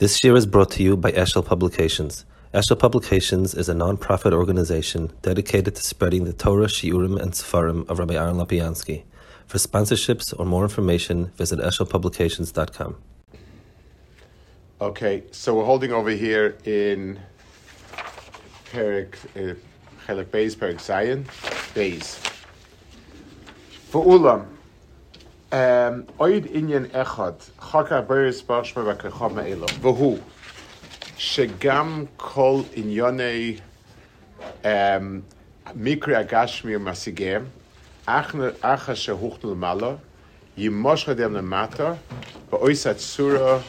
This year is brought to you by Eshel Publications. Eshel Publications is a non-profit organization dedicated to spreading the Torah, Shiurim, and Sefarim of Rabbi Aaron Lopiansky. For sponsorships or more information, visit eshelpublications.com. Okay, so we're holding over here in Perik, uh, Beis, Perik Zion, Beis. For Ulam, Oid Inyan Echad, Chaka Beres Bashma Vakacham Elo, Vahu, Shegam Kol Inyone um, Mikri Agashmi Masigem, Acha Shehuchtel Malo, Yimosh Dem Lemata, Ba'oisat Surah,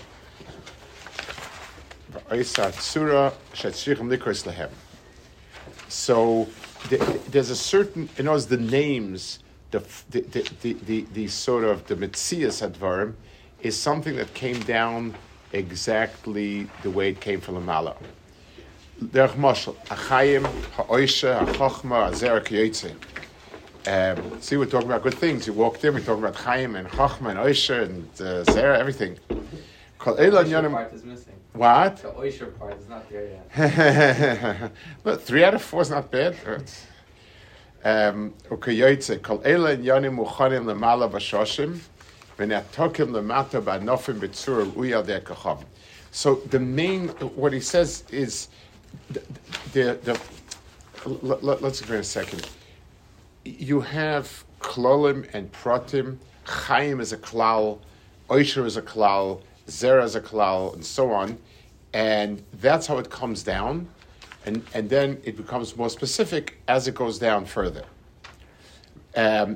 so there's a certain, in other the names, the, the, the, the, the, sort of the Metzias Advarim is something that came down exactly the way it came from the Mala. Derech Moshel, Achayim, Ha'oisha, Ha'chochma, Azer Kiyotze. Um, see, we're talking about good things. You walked in, we're talking about Chaim and Chochma and Oisha and uh, Zera, everything. Kol part is missing. What? The Oisher part is not there yet. Look, three out of four is not bad. Um, So the main, what he says is, the, the, the let, us give it a second. You have klolim and pratim. Chaim is a klal, Oisher is a klal, Zera is a klal, and so on. And that's how it comes down. And, and then it becomes more specific as it goes down further. Um,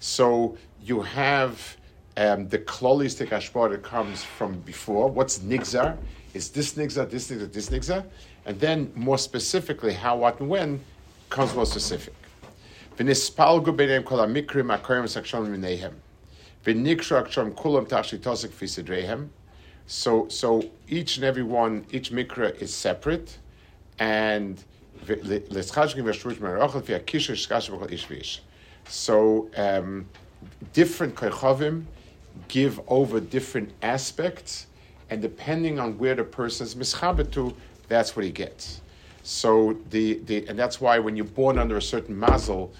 so you have um, the klolistic ashbar that comes from before. What's nigzar? Is this nigzar, this nigzar, this nigzar? And then more specifically, how, what, and when comes more specific. So, so each and every one, each mikra is separate, and so um, different koichavim give over different aspects, and depending on where the person is mischabetu, that's what he gets. So the, the and that's why when you're born under a certain mazel,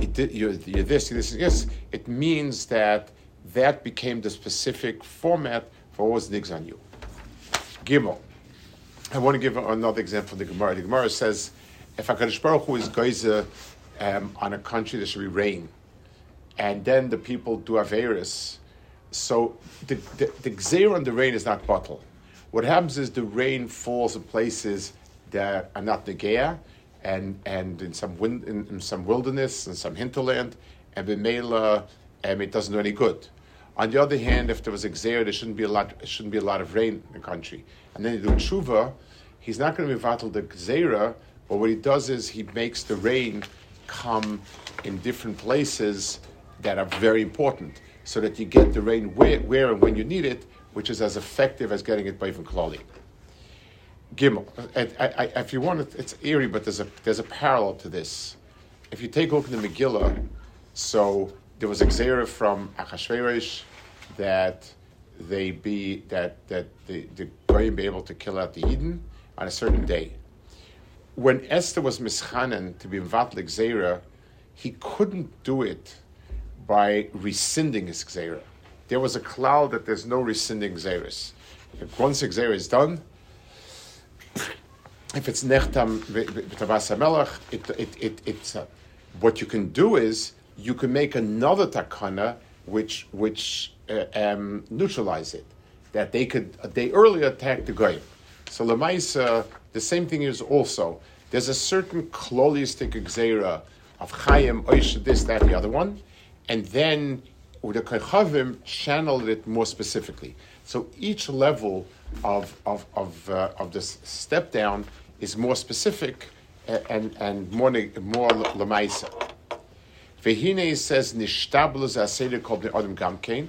you're, you're this, you're this, yes, it means that that became the specific format for what was on you. Gimel. I want to give another example from the Gemara. The Gemara says, if HaKadosh Baruch Hu is geyser um, on a country, there should be rain. And then the people do Averis. So the, the, the Gzeir on the rain is not bottle. What happens is the rain falls in places that are not Negea, and, and in, some wind, in, in some wilderness and some hinterland, and Bimela, um, it doesn't do any good. On the other hand, if there was a Xer, there shouldn't be a lot, shouldn't be a lot of rain in the country. And then you do tshuva, he's not going to be vatal the Xera, but what he does is he makes the rain come in different places that are very important, so that you get the rain where, where and when you need it, which is as effective as getting it by from Klali. Gimel. If you want, it, it's eerie, but there's a there's a parallel to this. If you take a look in the Megillah, so there was a xera from Achashverosh that they be that that the the goyim be able to kill out the Eden on a certain day. When Esther was mischanen to be vatlik xera, he couldn't do it by rescinding his xera. There was a cloud that there's no rescinding xeris. If once a xera is done, if it's nechtam b'tavas hamelach, it, it, it, it's uh, what you can do is you can make another takana which which uh, um, neutralize it. That they could they earlier attacked the goyim. So lemaisa, the same thing is also there's a certain klolistic exera of chayim oish this that the other one, and then the kochavim channeled it more specifically. So each level of of of, uh, of this step down is more specific and and more more lemaisa. Vehine says nishtablus aseder kol adam gamkein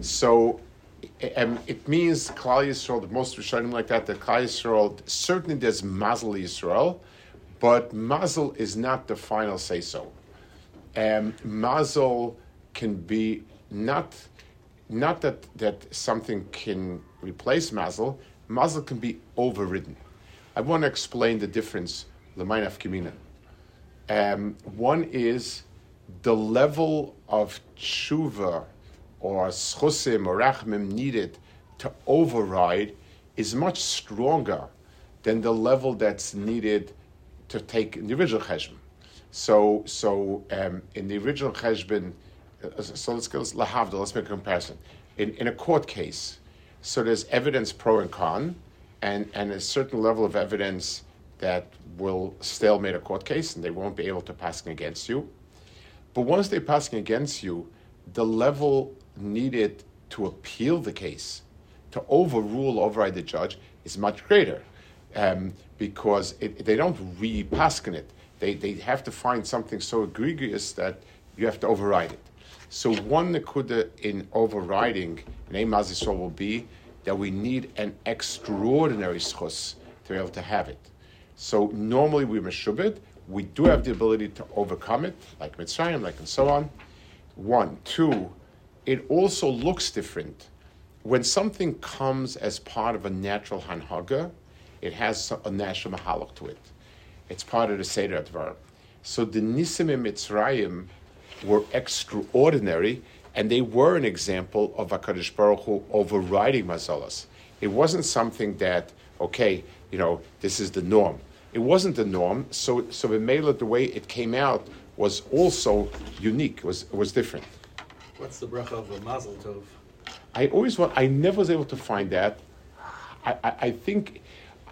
So um, it means Klal Yisrael, the most Rishonim like that, that Klal Yisrael, certainly there's Mazel Yisrael, but Mazel is not the final say so. Um, Mazel can be not, not that, that something can replace Mazel, Mazel can be overridden. I want to explain the difference, Lemainaf Kimina. Um, one is the level of tshuva or schusim or rachmim needed to override is much stronger than the level that's needed to take in the original cheshbon. So, so um, in the original cheshbon, uh, so let's go lahavda. Let's make a comparison. In, in a court case, so there's evidence pro and con, and and a certain level of evidence that will stalemate a court case, and they won't be able to pass against you. But once they're passing against you, the level needed to appeal the case, to overrule, override the judge, is much greater. Um, because it, they don't re-paskin it. They, they have to find something so egregious that you have to override it. So one nakuda in overriding in Yisrael will be that we need an extraordinary schus to be able to have it. So normally we meshubit, we do have the ability to overcome it, like Mitzrayim, like and so on. One. Two, it also looks different. When something comes as part of a natural hanhaga, it has a natural mahalach to it. It's part of the Seder Advar. So the Nisim in Mitzrayim were extraordinary, and they were an example of HaKadosh Baruch Hu overriding mazalas. It wasn't something that, okay, you know, this is the norm. It wasn't the norm, so, so the Mela, the way it came out was also unique, was, was different. What's the bracha of a mazel tov? I always want. I never was able to find that. I, I, I think,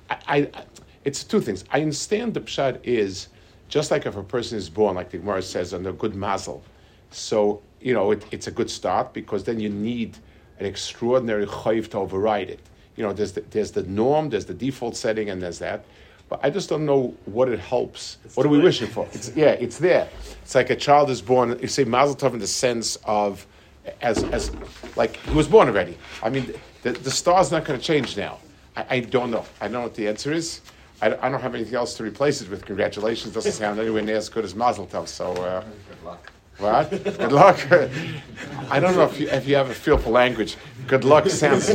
I, I, it's two things. I understand the pshat is just like if a person is born, like the Gemara says, on a good mazel. So you know it, it's a good start because then you need an extraordinary chayv to override it. You know, there's the, there's the norm, there's the default setting, and there's that. But I just don't know what it helps. It's what are we wishing for? It's, yeah, it's there. It's like a child is born. You say Mazel Tov in the sense of, as as like he was born already. I mean, the, the star's not going to change now. I, I, don't know. I don't know what the answer is. I, I, don't have anything else to replace it with. Congratulations doesn't sound anywhere near as good as Mazel Tov. So. Uh, good luck. What? Good luck. I don't know if you, if you have a feel for language. Good luck sounds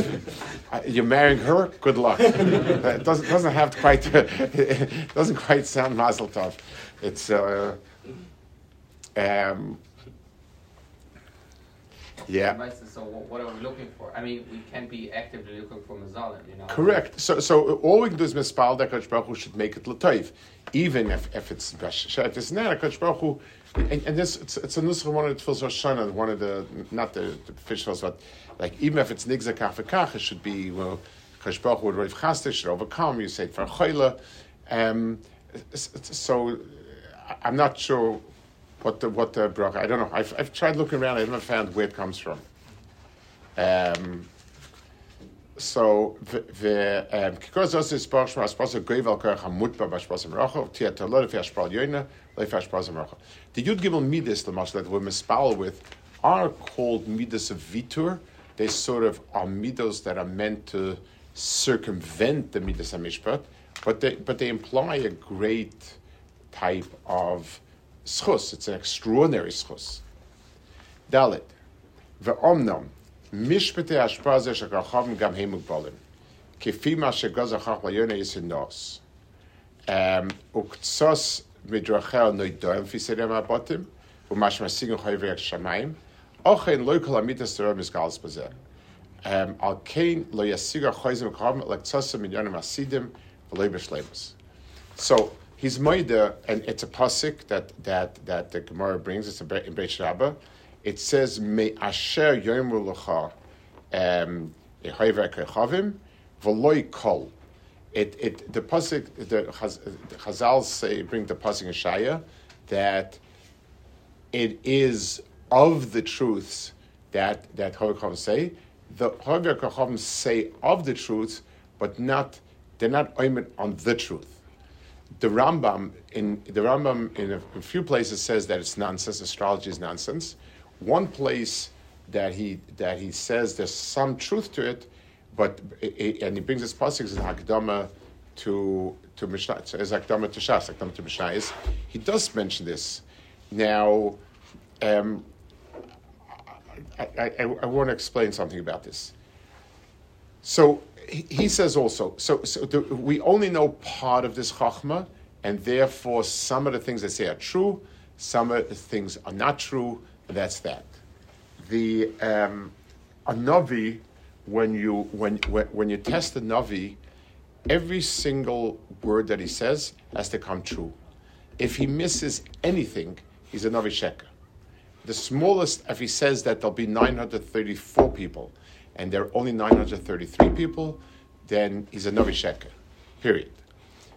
you're marrying her. Good luck. it doesn't doesn't have quite it doesn't quite sound mazel tov. It's uh, um, yeah. So what are we looking for? I mean, we can't be actively looking for mazalim, you know. Correct. So so all we can do is mispal that Kodesh Baruch Hu should make it l'toiv, even if, if it's if it's not a Kodesh Baruch Hu, and, and this it's, it's a nusach one of the tefillos Rosh one of the not the, the officials, but like even if it's nigza kach v'kach, it should be well. Kodesh Baruch Hu would Rav should overcome. You say for chayla. Um, so I'm not sure what the what the bracha. I don't know. I've, I've tried looking around. I haven't found where it comes from. Um, so the um, because this is sparsh mas pas goivel kach hamut ba mas pas meracha tia talor fi ashpal yoina le fi ashpal meracha. The yud gimel midas the mas that we mispal with are called midas of vitur they sort of are midos that are meant to circumvent the midas hamishpat, but they but they imply a great type of schus. It's an extraordinary schus. Dalit. Ve'omnom. Mishpete hashpaze shekachavim gam hemugbalim. Kefima shegoz achach layone yisinos. Uktsos midrachel noidoem fiserem abotim. Umashmasigin choyvek shamayim. Ochen loy kolamitas terom izgalis bazeh. Al kain lo yasiga choyzim kachavim lektsosem minyonim asidim v'loy b'shlemus. So he's moida, and it's a pasuk that that that the Gemara brings. It's in Beit Rabbah. It says me asher yomer lecha um, ehayver kechavim v'loi kol. It, it, the pasuk, the Chazal say, bring the pasuk in Shaya, that it is of the truths that that Chachamim say. The Chachamim say of the truths, but not they're not aimed on the truth. The Rambam in the Rambam in a, a few places says that it's nonsense. Astrology is nonsense. One place that he that he says there's some truth to it, but and he brings his pasuk as Hakdama to to Mishnah as Hakdama to Shas, Hakdama to Mishnah is he does mention this. Now, um, I, I, I, want to explain something about this. So he, says also, so, so the, we only know part of this chachma, and therefore some of the things they say are true, some of the things are not true, that's that the um, a navi when you when, when when you test a navi, every single word that he says has to come true. If he misses anything, he's a navi sheker. The smallest, if he says that there'll be 934 people, and there are only 933 people, then he's a navi sheker. Period.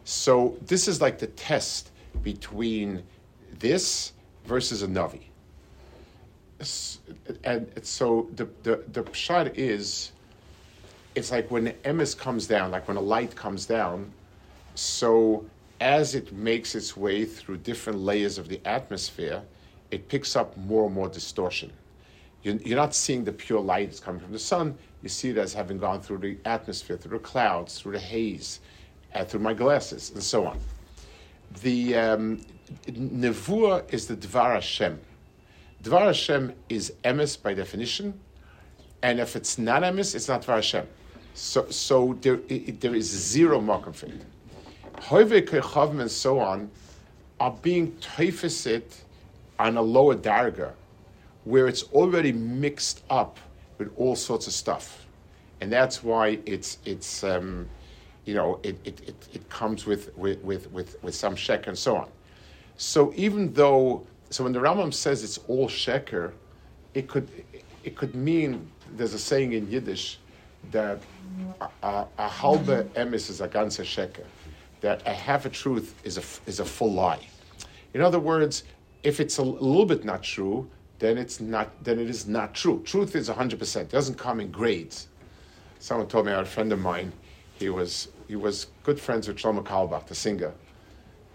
So this is like the test between this versus a navi and so the the the pshat is, it's like when the emes comes down, like when a light comes down. So as it makes its way through different layers of the atmosphere, it picks up more and more distortion. You're, not seeing the pure light that's coming from the sun. You see it as having gone through the atmosphere, through the clouds, through the haze, uh, through my glasses, and so on. The um, nevuah is the dvar Hashem Dvar Hashem is emes by definition, and if it's not emes, it's not Dvar Hashem. So, so there, it, there is zero makom for it. Kechavim and so on are being teifisit on a lower darga, where it's already mixed up with all sorts of stuff, and that's why it's it's um, you know it, it, it, it comes with, with, with, with, some shek and so on. So even though so when the Rambam says it's all sheker, it could it could mean there's a saying in Yiddish that a, a halbe emes is a ganze sheker, that a half a truth is a is a full lie. In other words, if it's a little bit not true, then it's not then it is not true. Truth is hundred percent. It doesn't come in grades. Someone told me a friend of mine, he was he was good friends with Shlomo Carlebach, the singer.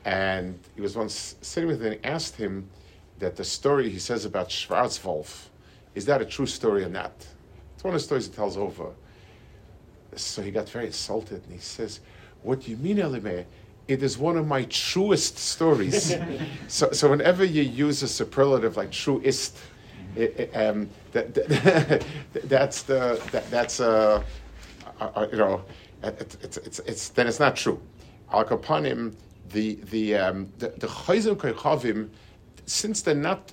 And he was once sitting with him and asked him, that the story he says about Schwarzwolf, is that a true story or not? It's one of the stories he tells over. So he got very insulted and he says, What do you mean, Elimeh? It is one of my truest stories. so, so whenever you use a superlative like truest, it, it, um, that, that, that's the that, that's you know it, it's, it's, it's, then it's not true. Al Kapanim, the the um, the, the Chayzim since they're not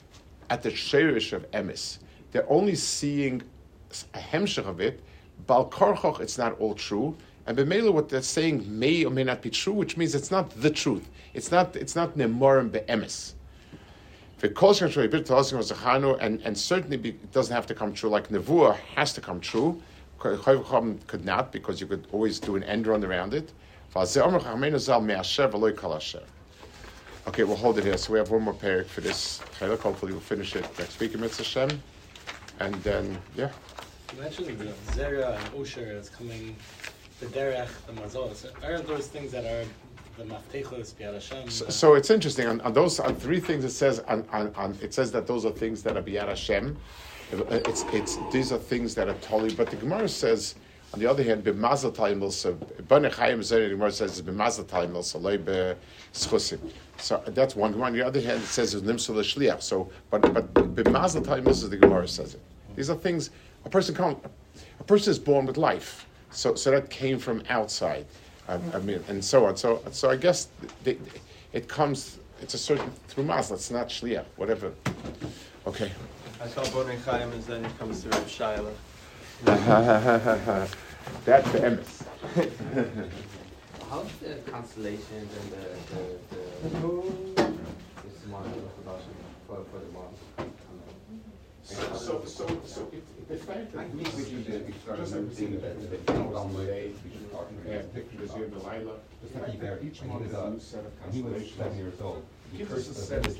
at the sherish of emis, they're only seeing a hemshech of it. Bal korchoch, it's not all true. And b'meila, what they're saying may or may not be true, which means it's not the truth. It's not. It's not nemorim be'emes. And, and certainly be, it doesn't have to come true like Nevuah has to come true. Could not because you could always do an end run around it. Okay, we'll hold it here. So we have one more pair for this. Hopefully, we'll finish it next week in Mitzvah Shem. And then, yeah. You mentioned the Zera and Osher is coming, the Derech, the Mazot. So aren't those things that are? So, so, it's interesting. On, on, those on three things, it says on, on, on, it says that those are things that are Biad Hashem. It's, it's, these are things that are totally, but the Gemara says, on the other hand, b'mazel talim also, b'nei chayim the Gemara says, b'mazel talim also, loy. So that's one. On the other hand, it says, nimsul shliach. So, but, but b'mazel talim the Gemara says it. These are things, a person can't, a person is born with life. So, so that came from outside. I, I mm-hmm. mean, and so on. So, so I guess they, it comes, it's a certain, through mazel, it's not shliach, whatever. Okay. I saw Bonei Chaim, and then it comes to Rav Shaila. That's the emes. How's the constellations and the the, the, the smart for, for the month? So, so, so, so it, the fact that we should do that, we started noticing that the on the day, we should talk to the picture this year, Delilah. Each month is a new set of. He was seven years old. gives us a sense.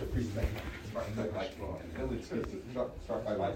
Start by light.